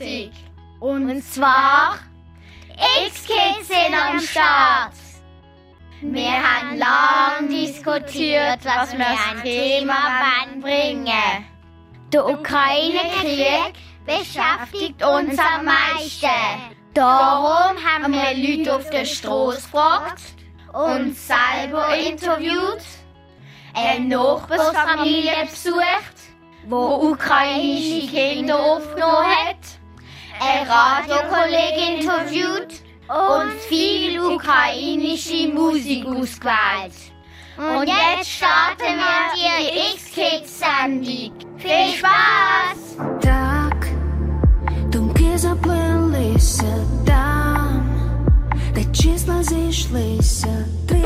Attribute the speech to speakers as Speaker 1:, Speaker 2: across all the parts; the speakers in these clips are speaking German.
Speaker 1: fertig. Und zwar X-Kids sind am Start. Wir haben lang diskutiert, was wir ein Thema bringen. Der Ukraine-Krieg beschäftigt uns am meisten. Darum haben wir Leute auf der Straße gefragt, uns selber interviewt, eine Nachbarsfamilie besucht, wo ukrainische Kinder aufgenommen hat, eine Radiokollegin interviewt und viel ukrainische Musik ausgewählt. Und jetzt starten wir die X-Kids-Sendung. Viel Spaß!
Speaker 2: Так, думки заплелися там, де числа зійшлися три.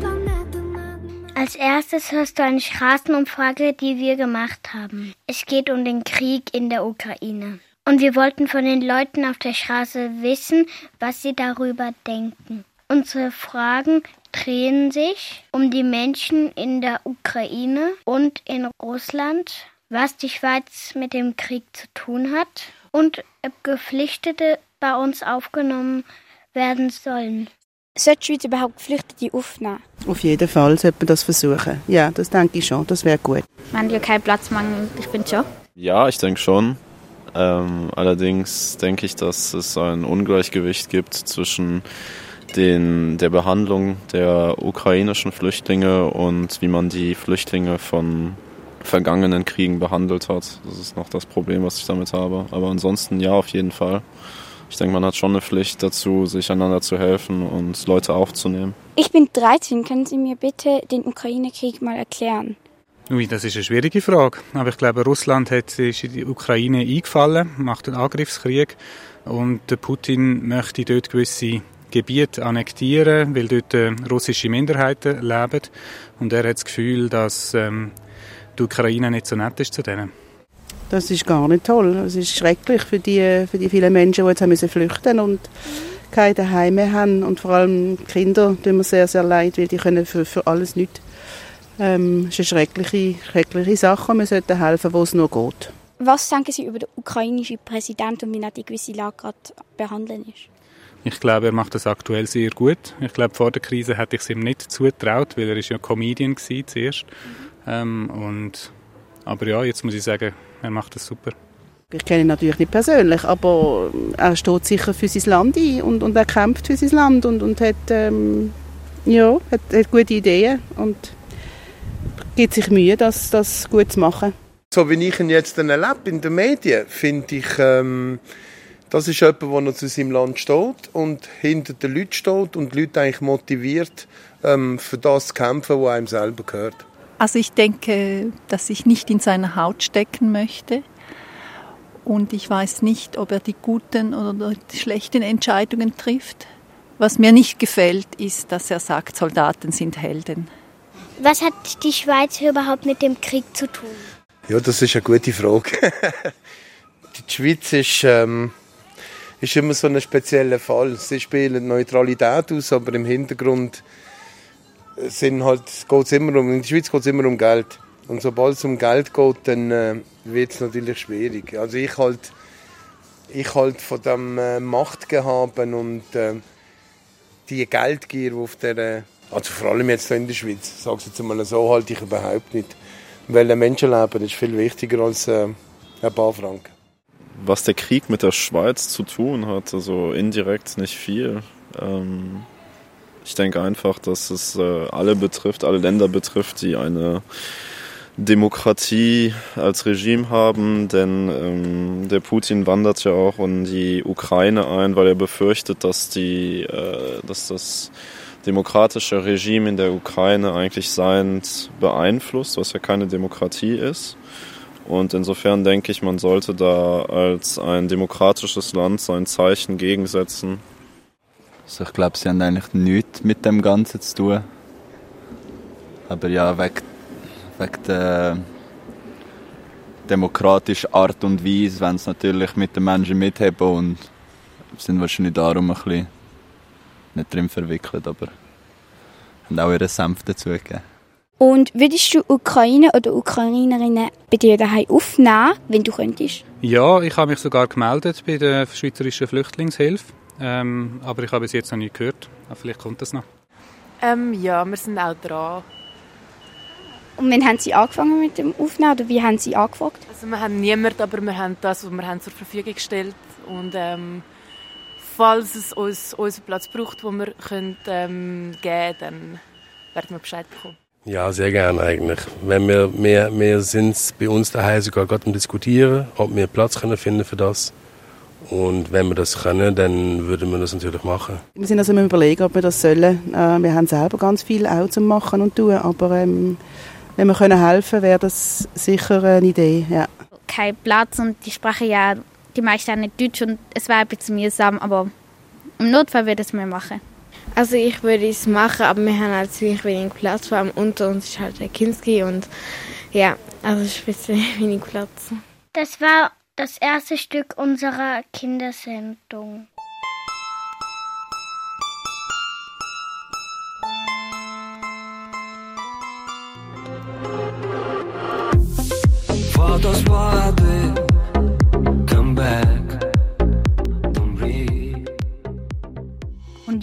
Speaker 2: Планети над
Speaker 3: Als erstes hörst du eine Straßenumfrage, die wir gemacht haben. Es geht um den Krieg in der Ukraine. Und wir wollten von den Leuten auf der Straße wissen, was sie darüber denken. Unsere Fragen drehen sich um die Menschen in der Ukraine und in Russland, was die Schweiz mit dem Krieg zu tun hat und ob Geflüchtete bei uns aufgenommen werden sollen.
Speaker 4: Sollte die Schweiz überhaupt Geflüchtete aufnehmen?
Speaker 5: Auf jeden Fall sollte man das versuchen. Ja, das denke ich schon. Das wäre gut.
Speaker 4: Wir haben ja keinen Platzmangel, ich bin schon.
Speaker 6: Ja, ich denke schon. Ähm, allerdings denke ich, dass es ein Ungleichgewicht gibt zwischen den, der Behandlung der ukrainischen Flüchtlinge und wie man die Flüchtlinge von vergangenen Kriegen behandelt hat. Das ist noch das Problem, was ich damit habe. Aber ansonsten ja, auf jeden Fall. Ich denke, man hat schon eine Pflicht dazu, sich einander zu helfen und Leute aufzunehmen.
Speaker 4: Ich bin 13, können Sie mir bitte den Ukraine-Krieg mal erklären?
Speaker 7: Ui, das ist eine schwierige Frage. Aber ich glaube, Russland hat sich in die Ukraine eingefallen, macht einen Angriffskrieg und Putin möchte dort gewisse Gebiete annektieren, weil dort äh, russische Minderheiten leben. Und er hat das Gefühl, dass ähm, die Ukraine nicht so nett ist zu denen.
Speaker 5: Das ist gar nicht toll. Es ist schrecklich für die, für die vielen Menschen, die jetzt haben müssen flüchten und keine Daheim mehr haben. Und vor allem Kinder tun mir sehr, sehr leid, weil die können für, für alles nichts. Ähm, es ist eine schreckliche, schreckliche Sache und wir sollten helfen, wo es nur geht.
Speaker 4: Was denken Sie über den ukrainischen Präsidenten und wie er die gewisse Lage gerade behandeln ist?
Speaker 7: Ich glaube, er macht das aktuell sehr gut. Ich glaube, vor der Krise hätte ich es ihm nicht zutraut, weil er ist ja Comedian war zuerst. Ähm, und, aber ja, jetzt muss ich sagen, er macht das super.
Speaker 5: Ich kenne ihn natürlich nicht persönlich, aber er steht sicher für sein Land ein und, und er kämpft für sein Land und, und hat, ähm, ja, hat, hat gute Ideen und gibt sich Mühe, das, das gut zu machen.
Speaker 8: So wie ich ihn jetzt dann erlebe in den Medien, finde ich, ähm, das ist jemand, der noch zu seinem Land steht und hinter den Leuten steht und die Leute eigentlich motiviert, ähm, für das zu kämpfen, was einem selber gehört.
Speaker 9: Also ich denke, dass ich nicht in seine Haut stecken möchte. Und ich weiß nicht, ob er die guten oder die schlechten Entscheidungen trifft. Was mir nicht gefällt, ist, dass er sagt, Soldaten sind Helden.
Speaker 3: Was hat die Schweiz überhaupt mit dem Krieg zu tun?
Speaker 8: Ja, das ist eine gute Frage. die Schweiz ist, ähm, ist immer so ein spezieller Fall. Sie spielen Neutralität aus, aber im Hintergrund sind halt, geht's immer um, in der Schweiz geht es immer um Geld. Und sobald es um Geld geht, dann äh, wird es natürlich schwierig. Also ich halt, ich halt von dem äh, Machtgehaben und äh, die Geldgier, die auf der, also vor allem jetzt in der Schweiz, sage ich jetzt mal so, halte ich überhaupt nicht. Weil ein Menschenleben ist viel wichtiger als äh, ein paar Franken.
Speaker 6: Was der Krieg mit der Schweiz zu tun hat, also indirekt nicht viel. Ähm, ich denke einfach, dass es äh, alle betrifft, alle Länder betrifft, die eine Demokratie als Regime haben, denn ähm, der Putin wandert ja auch in die Ukraine ein, weil er befürchtet, dass die, äh, dass das demokratische Regime in der Ukraine eigentlich seiend beeinflusst, was ja keine Demokratie ist. Und insofern denke ich, man sollte da als ein demokratisches Land sein Zeichen gegensetzen.
Speaker 10: Also ich glaube, sie haben eigentlich nichts mit dem Ganzen zu tun. Aber ja, wegen, wegen der demokratischen Art und Weise wenn sie natürlich mit den Menschen mitheben und sind wahrscheinlich darum ein bisschen nicht drin verwickelt, aber haben auch ihren Senf dazugegeben.
Speaker 4: Und würdest du Ukrainer oder Ukrainerinnen bei dir daheim aufnehmen, wenn du könntest?
Speaker 7: Ja, ich habe mich sogar gemeldet bei der Schweizerischen Flüchtlingshilfe. Ähm, aber ich habe bis jetzt noch nicht gehört. Aber vielleicht kommt das noch.
Speaker 11: Ähm, ja, wir sind auch dran.
Speaker 4: Und wann haben Sie angefangen mit dem Aufnehmen oder wie haben Sie angefragt?
Speaker 11: Also wir haben niemanden, aber wir haben das, was wir haben, zur Verfügung gestellt. Und ähm, falls es uns unseren Platz braucht, wo wir können, ähm, geben können, dann werden wir Bescheid bekommen.
Speaker 12: Ja, sehr gerne eigentlich. Wenn wir, wir, wir sind bei uns daheim sogar gerade am diskutieren, ob wir Platz können finden für das. Und wenn wir das können, dann würden wir das natürlich machen.
Speaker 5: Wir sind also am überlegen, ob wir das sollen. Äh, wir haben selber ganz viel auch zum Machen und tun, aber ähm, wenn wir können helfen, wäre das sicher eine Idee. Ja.
Speaker 3: Kein Platz und die Sprache ja, die meisten auch nicht Deutsch und es war ein bisschen mühsam, aber im Notfall würde es mir machen.
Speaker 13: Also ich würde es machen, aber wir haben halt ziemlich wenig Platz, vor allem unter uns ist halt der Kinski und ja, also es ist ein bisschen wenig Platz.
Speaker 3: Das war das erste Stück unserer Kindersendung.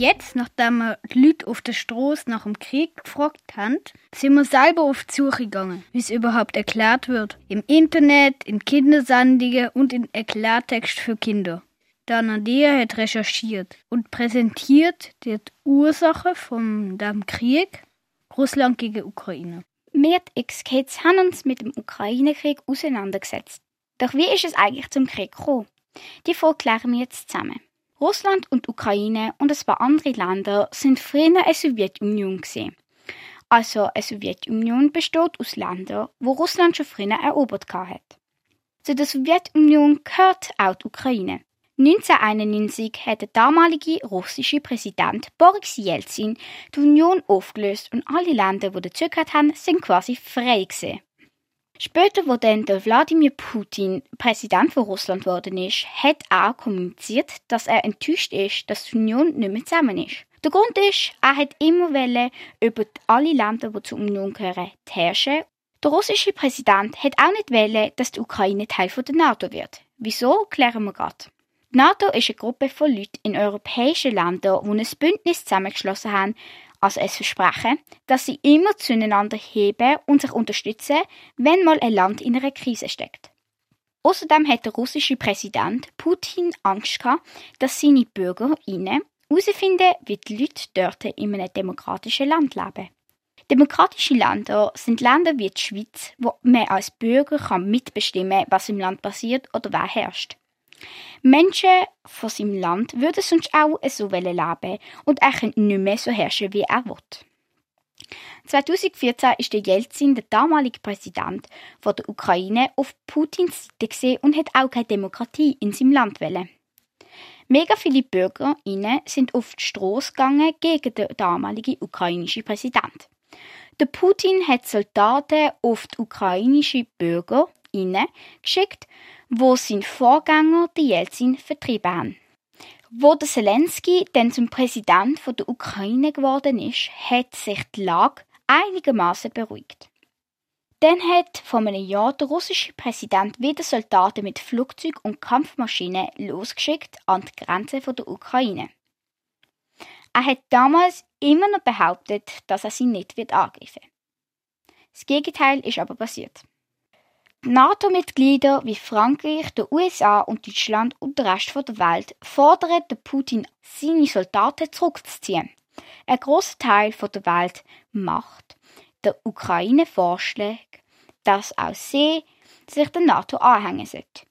Speaker 3: Jetzt, nachdem wir die Leute auf der Straße nach dem Krieg gefragt haben, sind wir selber auf die Suche gegangen, wie es überhaupt erklärt wird. Im Internet, in Kindersendungen und in Erklärtext für Kinder. Der Nadia hat recherchiert und präsentiert die Ursache von dem Krieg Russland gegen Ukraine.
Speaker 4: Wir X-Kids haben uns mit dem Ukraine-Krieg auseinandergesetzt. Doch wie ist es eigentlich zum Krieg gekommen? Die Frage klären wir jetzt zusammen. Russland und Ukraine und ein paar andere Länder sind früher eine Sowjetunion gewesen. Also eine Sowjetunion besteht aus Ländern, wo Russland schon früher erobert hat. Zu der Sowjetunion gehört auch die Ukraine. 1991 hat der damalige russische Präsident Boris Jelzin die Union aufgelöst und alle Länder, die dazugehört haben, sind quasi frei gewesen. Später, wo dann der Wladimir Putin Präsident von Russland geworden ist, hat er kommuniziert, dass er enttäuscht ist, dass die Union nicht mehr zusammen ist. Der Grund ist, er hat immer wollen, über alle Länder, die zur Union gehören, herrschen. Der russische Präsident hat auch nicht wollen, dass die Ukraine Teil der NATO wird. Wieso, klären wir gerade. Die NATO ist eine Gruppe von Leuten in europäischen Ländern, die ein Bündnis zusammengeschlossen haben, also ein Versprechen, dass sie immer zueinander heben und sich unterstützen, wenn mal ein Land in einer Krise steckt. Außerdem hat der russische Präsident Putin Angst gehabt, dass seine Bürger ihnen herausfinden, wie die Leute dort in einem demokratischen Land leben. Demokratische Länder sind Länder wie die Schweiz, wo man als Bürger kann mitbestimmen kann, was im Land passiert oder wer herrscht. Menschen von seinem Land würden sonst auch so leben und er könnte nicht mehr so herrschen, wie er will. 2014 ist der Jelzin, der damalige Präsident von der Ukraine, auf Putins Seite und hat auch keine Demokratie in seinem Land wollen. Mega viele Bürger sind auf die Straße gegangen gegen den damaligen ukrainischen Präsident. Der Putin hat Soldaten auf die ukrainischen Bürger geschickt, wo sein Vorgänger, der Jelzin, vertrieben haben. Wo der Zelensky dann zum Präsident der Ukraine geworden ist, hat sich die Lage einigermaßen beruhigt. Dann hat vor einem Jahr der russische Präsident wieder Soldaten mit Flugzeug und Kampfmaschinen losgeschickt an die Grenze der Ukraine. Er hat damals immer noch behauptet, dass er sie nicht wird angreifen. Das Gegenteil ist aber passiert. NATO-Mitglieder wie Frankreich, die USA und Deutschland und der Rest der Welt fordern den Putin, seine Soldaten zurückzuziehen. Ein großer Teil der Welt macht der Ukraine Vorschläge, dass auch sie sich der NATO anhängen sollte.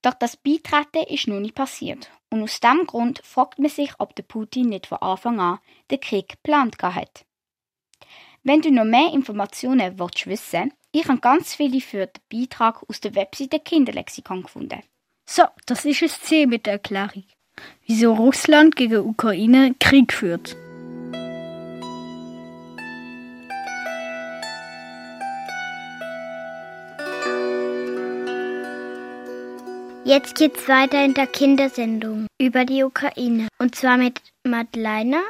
Speaker 4: Doch das Beitreten ist noch nicht passiert. Und aus diesem Grund fragt man sich, ob der Putin nicht von Anfang an den Krieg geplant hat. Wenn du noch mehr Informationen willst ich habe ganz viele für den Beitrag aus der Webseite Kinderlexikon gefunden.
Speaker 3: So, das ist es C mit der Erklärung. Wieso Russland gegen Ukraine Krieg führt. Jetzt geht's weiter in der Kindersendung über die Ukraine. Und zwar mit Madeleine,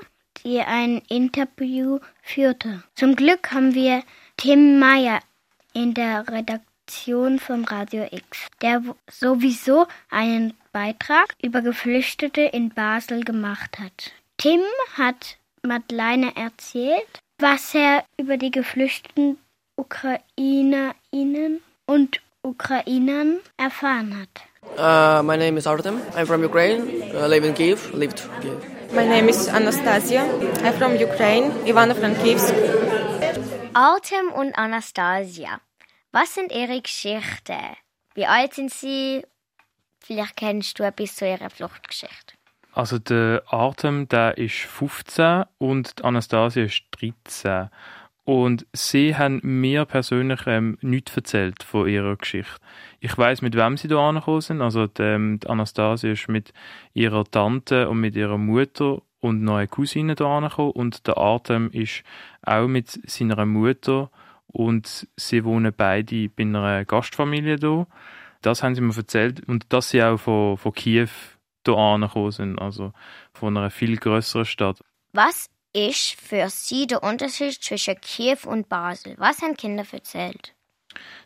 Speaker 3: die ein Interview führte. Zum Glück haben wir Tim Meyer in der Redaktion vom Radio X, der sowieso einen Beitrag über Geflüchtete in Basel gemacht hat. Tim hat Madeleine erzählt, was er über die geflüchteten Ukrainerinnen und Ukrainern erfahren hat.
Speaker 14: Uh, my name is Artem. I'm from Ukraine. I live in Kiev. Lived Kiev.
Speaker 15: My name is Anastasia. I'm from Ukraine, Ivano-Frankivsk.
Speaker 1: Artem und Anastasia. Was sind ihre Geschichten? Wie alt sind sie? Vielleicht kennst du etwas zu ihrer Fluchtgeschichte.
Speaker 16: Also der Artem, der ist 15 und die Anastasia ist 13. Und sie haben mir persönlich ähm, nichts erzählt von ihrer Geschichte. Ich weiß, mit wem sie hier angekommen sind. Also die, ähm, die Anastasia ist mit ihrer Tante und mit ihrer Mutter und eine Cousine hier angekommen. Und der Artem ist auch mit seiner Mutter und sie wohnen beide bei einer Gastfamilie hier. Das haben sie mir erzählt und dass sie auch von, von Kiew hier angekommen sind, also von einer viel größeren Stadt.
Speaker 1: Was ist für Sie der Unterschied zwischen Kiew und Basel? Was haben Kinder erzählt?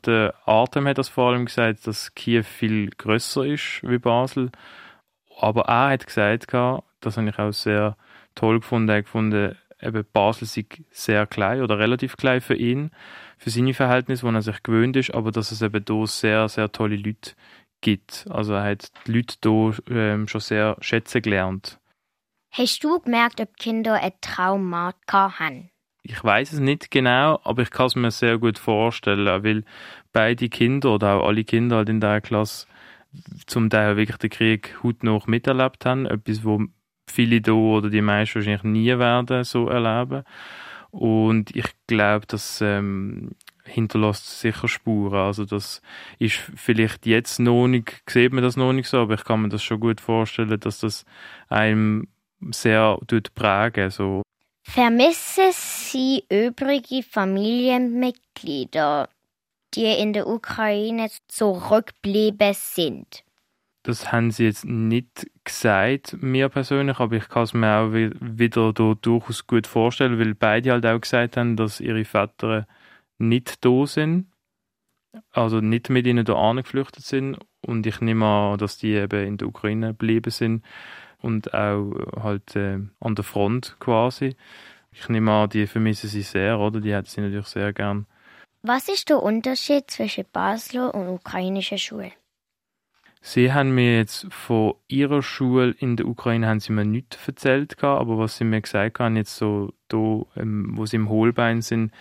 Speaker 16: Der Artem hat das vor allem gesagt, dass Kiew viel größer ist wie Basel. Aber er hat gesagt, das habe ich auch sehr toll gefunden, er gefunden, eben Basel sei sehr klein oder relativ klein für ihn, für seine Verhältnisse, wo er sich gewöhnt ist, aber dass es eben hier sehr, sehr tolle Leute gibt. Also er hat die Leute hier ähm, schon sehr schätzen gelernt.
Speaker 1: Hast du gemerkt, ob Kinder ein Trauma haben?
Speaker 16: Ich weiß es nicht genau, aber ich kann es mir sehr gut vorstellen, weil beide Kinder oder auch alle Kinder halt in der Klasse zum Teil wirklich den Krieg noch miterlebt haben. Etwas, wo viele da oder die meisten wahrscheinlich nie werden so erleben. Und ich glaube, das ähm, hinterlässt sicher Spuren. Also das ist vielleicht jetzt noch nicht, sieht man das noch nicht so, aber ich kann mir das schon gut vorstellen, dass das einem sehr prägen so.
Speaker 1: Vermissen Sie übrige Familienmitglieder, die in der Ukraine zurückgeblieben sind?
Speaker 16: Das haben sie jetzt nicht gesagt, mir persönlich, aber ich kann es mir auch wieder durchaus gut vorstellen, weil beide halt auch gesagt haben, dass ihre Väter nicht da sind, also nicht mit ihnen da geflüchtet sind und ich nehme an, dass die eben in der Ukraine geblieben sind und auch halt äh, an der Front quasi. Ich nehme an, die vermissen sie sehr, oder? Die hätten sie natürlich sehr gern.
Speaker 1: Was ist der Unterschied zwischen Basler und ukrainischer Schule?
Speaker 16: Sie haben mir jetzt von ihrer Schule in der Ukraine haben sie mir nichts erzählt, aber was sie mir gesagt haben, jetzt so da, ähm, wo sie im Hohlbein sind,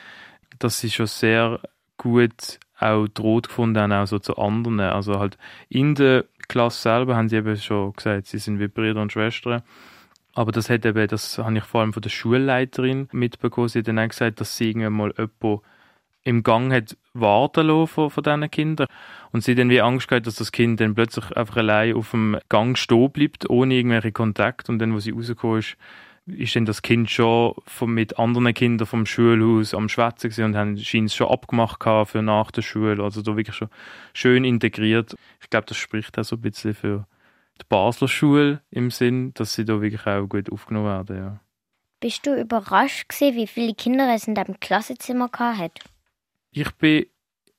Speaker 16: dass sie schon sehr gut auch droht gefunden haben, auch so zu anderen. Also halt in der Klasse selber haben sie eben schon gesagt, sie sind wie Brüder und Schwestern. Aber das hat eben, das habe ich vor allem von der Schulleiterin mitbekommen. Sie hat dann auch gesagt, dass sie irgendwann mal jemanden im Gang hat warten lassen von, von diesen Kindern. Und sie dann wie Angst gehabt, dass das Kind dann plötzlich einfach allein auf dem Gang stehen bleibt, ohne irgendwelche Kontakt. Und dann, wo sie rausgekommen ist, ist dann das Kind schon von, mit anderen Kindern vom Schulhaus am Schwätzen und haben es schon abgemacht für nach der Schule. Also da wirklich schon schön integriert. Ich glaube, das spricht auch so ein bisschen für die Basler Schule im Sinn, dass sie da wirklich auch gut aufgenommen werden. Ja.
Speaker 1: Bist du überrascht gewesen, wie viele Kinder es in deinem Klassenzimmer hat?
Speaker 16: Ich bin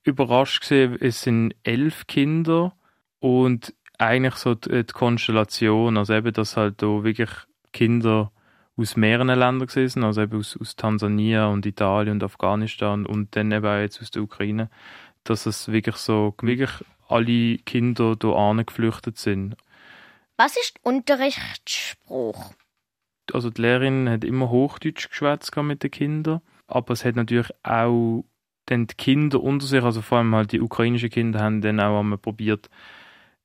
Speaker 16: überrascht gewesen, es sind elf Kinder und eigentlich so die, die Konstellation, also eben, dass halt da wirklich Kinder aus mehreren Ländern gewesen, also eben aus, aus Tansania und Italien und Afghanistan und dann eben auch jetzt aus der Ukraine, dass es wirklich so, wirklich alle Kinder hier geflüchtet sind.
Speaker 1: Was ist Unterrichtsspruch?
Speaker 16: Also die Lehrerin hat immer Hochdeutsch geschwätzt mit den Kindern, aber es hat natürlich auch dann die Kinder unter sich, also vor allem halt die ukrainischen Kinder, haben dann auch einmal probiert,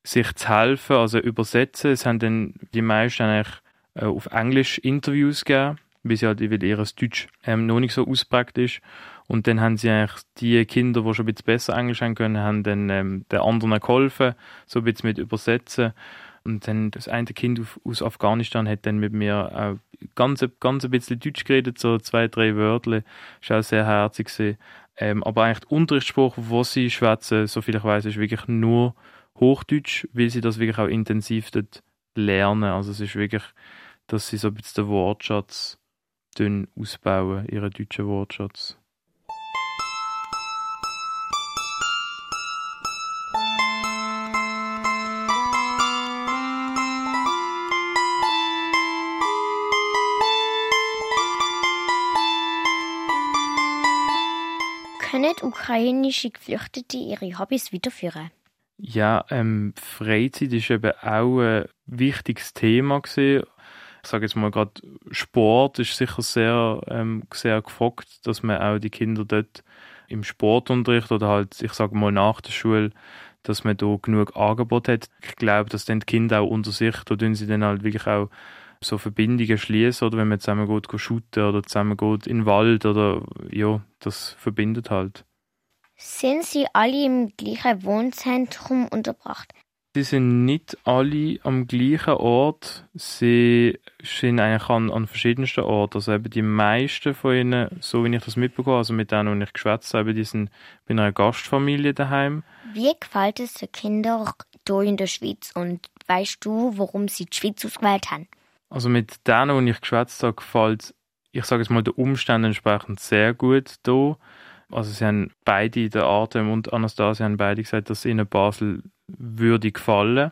Speaker 16: sich zu helfen, also übersetzen. Es haben dann die meisten eigentlich äh, auf Englisch Interviews gegeben, weil sie halt weil ihr Deutsch ähm, noch nicht so ausprägt ist. Und dann haben sie eigentlich die Kinder, die schon ein bisschen besser Englisch haben können, haben dann ähm, den anderen geholfen, so ein bisschen mit Übersetzen. Und dann das eine Kind aus Afghanistan hat dann mit mir auch ganz, ganz ein bisschen Deutsch geredet, so zwei, drei Wörter. Das war auch sehr herzig. Ähm, aber eigentlich der Unterrichtsspruch, wo sie schwätzen, soviel ich weiß, ist wirklich nur Hochdeutsch, weil sie das wirklich auch intensiv dort lernen. Also es ist wirklich dass sie so ein bisschen den Wortschatz ausbauen, ihren deutschen Wortschatz.
Speaker 1: Können ukrainische Geflüchtete ihre Hobbys weiterführen?
Speaker 16: Ja, ähm, Freizeit ist eben auch ein wichtiges Thema gewesen. Ich sage jetzt mal gerade, Sport ist sicher sehr, ähm, sehr gefragt, dass man auch die Kinder dort im Sportunterricht oder halt, ich sage mal nach der Schule, dass man da genug Angebot hat. Ich glaube, dass dann die Kinder auch unter sich, da tun sie dann halt wirklich auch so Verbindungen schließen oder wenn man zusammen geht shooten oder zusammen geht in den Wald oder ja, das verbindet halt.
Speaker 1: Sind sie alle im gleichen Wohnzentrum unterbracht?
Speaker 16: Sie sind nicht alle am gleichen Ort. Sie sind eigentlich an, an verschiedensten Orten. Also eben die meisten von ihnen, so wie ich das mitbekomme, also mit denen, die ich geschwätzt habe, die sind bei einer Gastfamilie daheim.
Speaker 1: Wie gefällt es den Kindern hier in der Schweiz und weißt du, warum sie die Schweiz ausgewählt haben?
Speaker 16: Also mit denen, die ich geschwätzt habe, gefällt ich sage jetzt mal, den Umständen entsprechend sehr gut hier. Also sie haben beide, der Artem und Anastasia, haben beide gesagt, dass ihnen Basel würde gefallen.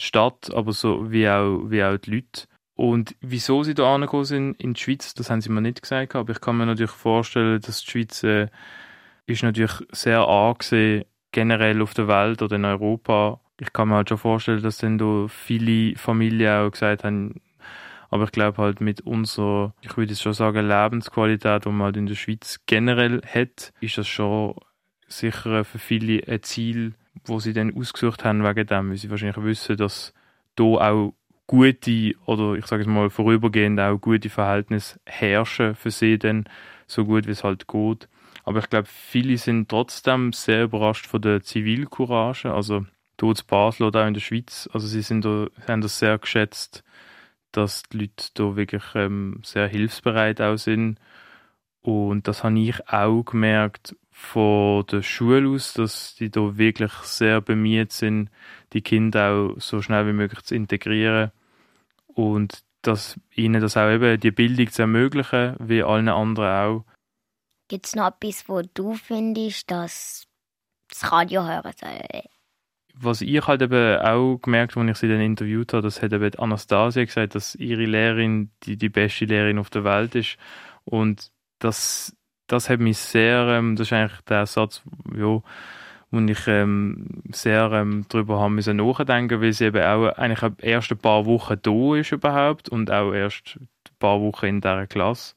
Speaker 16: Die Stadt, aber so wie auch, wie auch die Leute. Und wieso sie da angekommen sind in die Schweiz, das haben sie mir nicht gesagt, aber ich kann mir natürlich vorstellen, dass die Schweiz äh, ist natürlich sehr angesehen, generell auf der Welt oder in Europa. Ich kann mir halt schon vorstellen, dass dann da viele Familien auch gesagt haben, aber ich glaube halt mit unserer, ich würde schon sagen, Lebensqualität, die man halt in der Schweiz generell hat, ist das schon sicher für viele ein Ziel, wo sie dann ausgesucht haben wegen dem, weil sie wahrscheinlich wissen, dass da auch gute oder ich sage es mal vorübergehend auch gute Verhältnisse herrschen für sie dann so gut wie es halt geht. Aber ich glaube, viele sind trotzdem sehr überrascht von der Zivilcourage, also hier in Basel oder auch in der Schweiz. Also sie sind da, haben das sehr geschätzt, dass die Leute da wirklich ähm, sehr hilfsbereit auch sind. Und das habe ich auch gemerkt von der Schule aus, dass die da wirklich sehr bemüht sind, die Kinder auch so schnell wie möglich zu integrieren und dass ihnen das auch eben die Bildung zu ermöglichen, wie allen anderen auch.
Speaker 1: Gibt es noch etwas, wo du findest, dass das Radio hören soll?
Speaker 16: Was ich halt eben auch gemerkt habe, als ich sie dann interviewt habe, das hat eben Anastasia gesagt, dass ihre Lehrerin die, die beste Lehrerin auf der Welt ist. Und das, das hat mich sehr, ähm, das ist eigentlich der Satz, ja, wo ich ähm, sehr ähm, darüber haben müssen nachdenken, weil sie eben auch eigentlich erst ein paar Wochen da ist überhaupt und auch erst ein paar Wochen in dieser Klasse.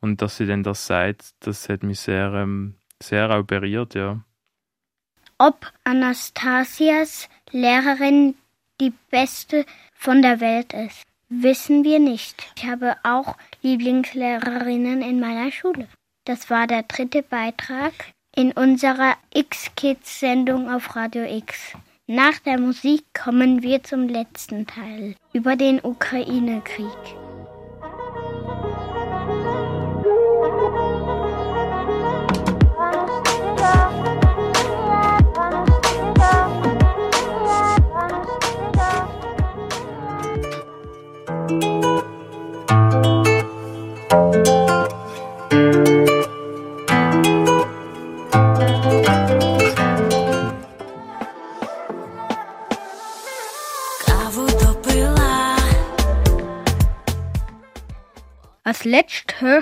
Speaker 16: Und dass sie dann das sagt, das hat mich sehr, ähm, sehr auch berührt, ja.
Speaker 3: Ob Anastasias Lehrerin die beste von der Welt ist, wissen wir nicht. Ich habe auch Lieblingslehrerinnen in meiner Schule. Das war der dritte Beitrag in unserer X-Kids-Sendung auf Radio X. Nach der Musik kommen wir zum letzten Teil über den Ukraine-Krieg.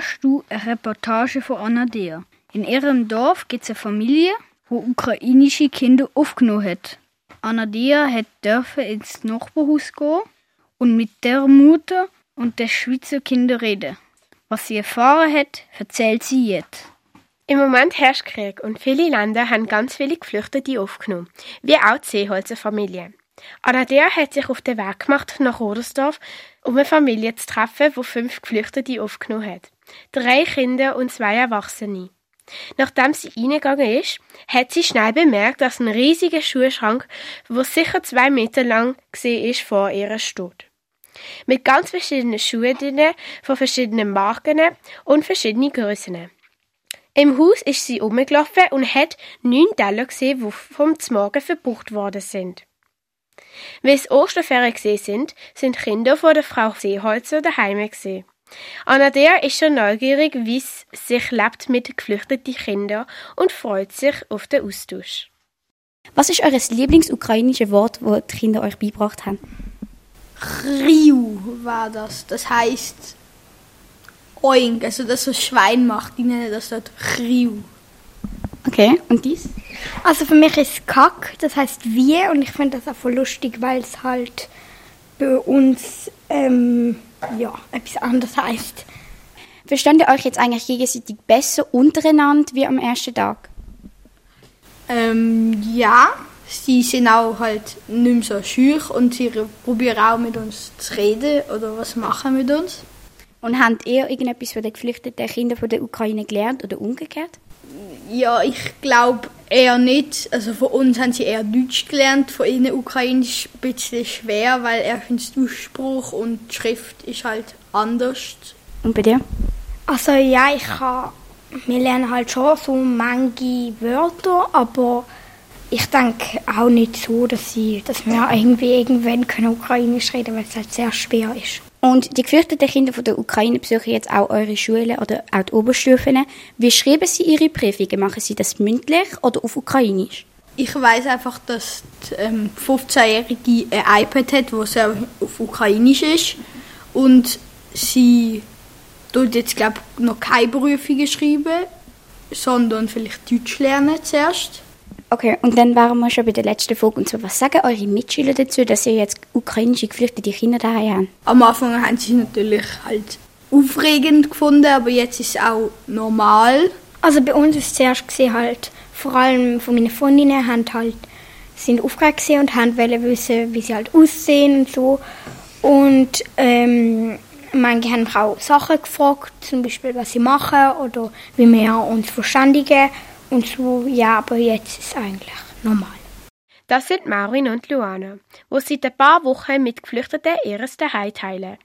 Speaker 17: Letztes hörst du eine Reportage von Anna Dea. In ihrem Dorf gibt es eine Familie, wo ukrainische Kinder aufgenommen hat. Anna Dea hat dürfen ins Nachbarhaus gehen und mit der Mutter und der Schweizer Kinder reden. Was sie erfahren hat, erzählt sie jetzt.
Speaker 18: Im Moment herrscht Krieg und viele Länder haben ganz viele Geflüchtete aufgenommen, wie auch die Seeholzer Familie. Anadea hat sich auf den Weg gemacht nach Rodersdorf, um eine Familie zu treffen, die fünf Geflüchtete aufgenommen hat. Drei Kinder und zwei Erwachsene. Nachdem sie reingegangen ist, hat sie schnell bemerkt, dass ein riesiger Schuhschrank, der sicher zwei Meter lang ist, vor ihr steht. Mit ganz verschiedenen Schuhen drin, von verschiedenen Marken und verschiedenen Größen. Im Haus ist sie rumgelaufen und hat neun Teller gesehen, die vom Morgen verbraucht worden sind. Wie es Osterferien gesehen sind, sind Kinder von der Frau Seeholzer daheim gesehen. Anadea ist schon neugierig, wie es sich lebt mit geflüchteten Kindern und freut sich auf den Austausch.
Speaker 19: Was ist eures Lieblingsukrainische Wort, das die Kinder euch beigebracht haben?
Speaker 20: Riu war das. Das heißt Oink, also das, was Schwein macht. Die nennen das dort Riu.
Speaker 19: Okay, und dies?
Speaker 21: Also für mich ist Kack, das heißt wir und ich finde das auch voll lustig, weil es halt bei uns ähm, ja, etwas anderes heißt.
Speaker 19: Versteht ihr euch jetzt eigentlich gegenseitig besser untereinander wie am ersten Tag?
Speaker 20: Ähm, ja, sie sind auch halt nicht mehr so schüch und sie probieren auch mit uns zu reden oder was machen mit uns.
Speaker 19: Und habt ihr irgendetwas von den geflüchteten Kindern von der Ukraine gelernt oder umgekehrt?
Speaker 20: Ja, ich glaube eher nicht. Also von uns haben sie eher Deutsch gelernt, von ihnen Ukrainisch ein bisschen schwer, weil erstens der Ausspruch und die Schrift ist halt anders.
Speaker 19: Und bei dir?
Speaker 21: Also ja, ich kann, wir lernen halt schon so manche Wörter, aber ich denke auch nicht so, dass, sie, dass wir irgendwie irgendwann können Ukrainisch reden weil es halt sehr schwer ist.
Speaker 19: Und die geflüchteten Kinder von der Ukraine besuchen jetzt auch eure Schulen oder auch die Oberstufen. Wie schreiben sie ihre Prüfungen? Machen sie das mündlich oder auf Ukrainisch?
Speaker 20: Ich weiß einfach, dass die ähm, 15-Jährige ein iPad hat, das auf Ukrainisch ist. Und sie tut jetzt, glaube ich, noch keine Prüfungen schreiben, sondern vielleicht Deutsch lernen zuerst.
Speaker 19: Okay, und dann waren wir schon bei der letzten Folge. Und so, was sagen eure Mitschüler dazu, dass ihr jetzt ukrainische geflüchtete Kinder daheim habt?
Speaker 20: Am Anfang haben sie es natürlich halt aufregend gefunden, aber jetzt ist es auch normal.
Speaker 21: Also bei uns ist es zuerst gesehen halt, vor allem von meinen Freundinnen haben halt, sind aufgeregt und haben wollen wissen, wie sie halt aussehen und so. Und ähm, manche haben auch Sachen gefragt, zum Beispiel, was sie machen oder wie wir uns verständigen. Und so, ja, aber jetzt ist es eigentlich normal.
Speaker 18: Das sind Marin und Luana, wo seit ein paar Wochen mit Geflüchteten ihres Daheim teilen.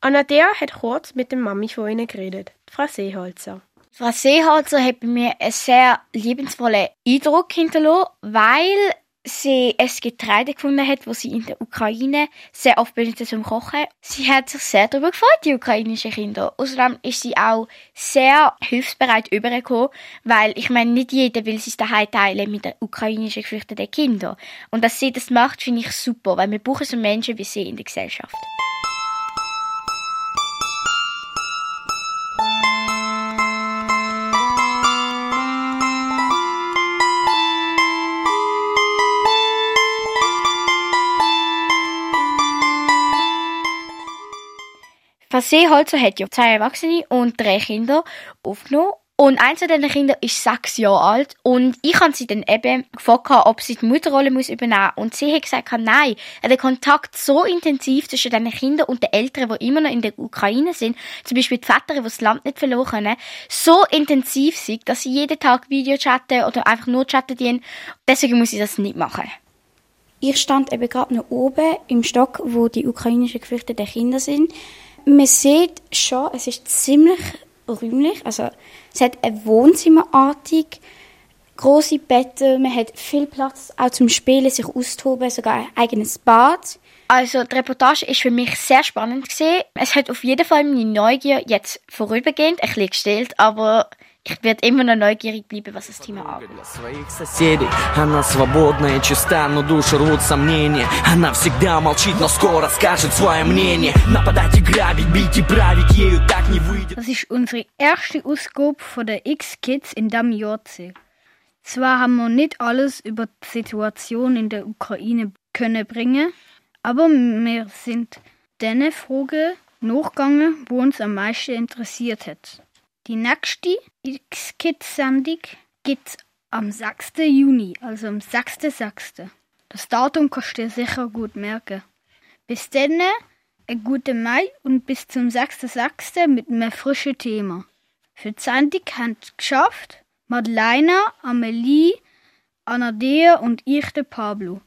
Speaker 18: Anadea hat kurz mit der Mami von ihnen geredet, Frau Seeholzer.
Speaker 4: Frau Seeholzer hat bei mir einen sehr liebensvollen Eindruck hinterlassen, weil sie ein Getreide gefunden hat, das sie in der Ukraine sehr oft benutzt zum Kochen. Sie hat sich sehr darüber gefreut, die ukrainischen Kinder. Außerdem ist sie auch sehr hilfsbereit übergekommen, weil ich meine, nicht jeder will sich daheim teilen mit den ukrainischen geflüchteten Kindern. Und dass sie das macht, finde ich super, weil wir brauchen so Menschen wie sie in der Gesellschaft. Frau Seeholzer hat ja zwei Erwachsene und drei Kinder aufgenommen. Und eins von diesen Kindern ist sechs Jahre alt. Und ich habe sie dann eben gefragt, ob sie die Mutterrolle übernehmen muss. Und sie hat gesagt, nein. Der Kontakt so intensiv zwischen den Kindern und den Eltern, die immer noch in der Ukraine sind, zum Beispiel die Väter, die das Land nicht verloren können, so intensiv sind, dass sie jeden Tag Video chatten oder einfach nur chatten dienen. Deswegen muss ich das nicht machen.
Speaker 19: Ich stand eben gerade noch oben im Stock, wo die ukrainischen geflüchteten Kinder sind. Man sieht schon, es ist ziemlich räumlich. Also, es hat eine Wohnzimmerartig, große Betten, man hat viel Platz auch zum Spielen, sich austoben, sogar ein eigenes Bad.
Speaker 4: Also die Reportage ist für mich sehr spannend gesehen. Es hat auf jeden Fall meine Neugier jetzt vorübergehend ein bisschen gestellt, aber ich werde immer noch neugierig bleiben, was das Thema angeht.
Speaker 22: своих соседей Она свободная и чиста, но души рвут сомнения Она всегда молчит, но скоро скажет свое мнение Нападать и грабить, бить и править ею так не выйдет
Speaker 20: Das ist unsere erste Ausgabe von der X-Kids in diesem Jahr. Zwar haben wir nicht alles über die Situation in der Ukraine können bringen, aber wir sind den Fragen nachgegangen, wo uns am meisten interessiert hat. Die nächste X-Kids-Sendung gibt am 6. Juni, also am 6.6. Das Datum kannst du dir sicher gut merken. Bis dann, einen guten Mai und bis zum 6.6. mit einem frischen Thema. Für die Sendung haben es geschafft Madeleine, Amelie, Anadea und ich, der Pablo.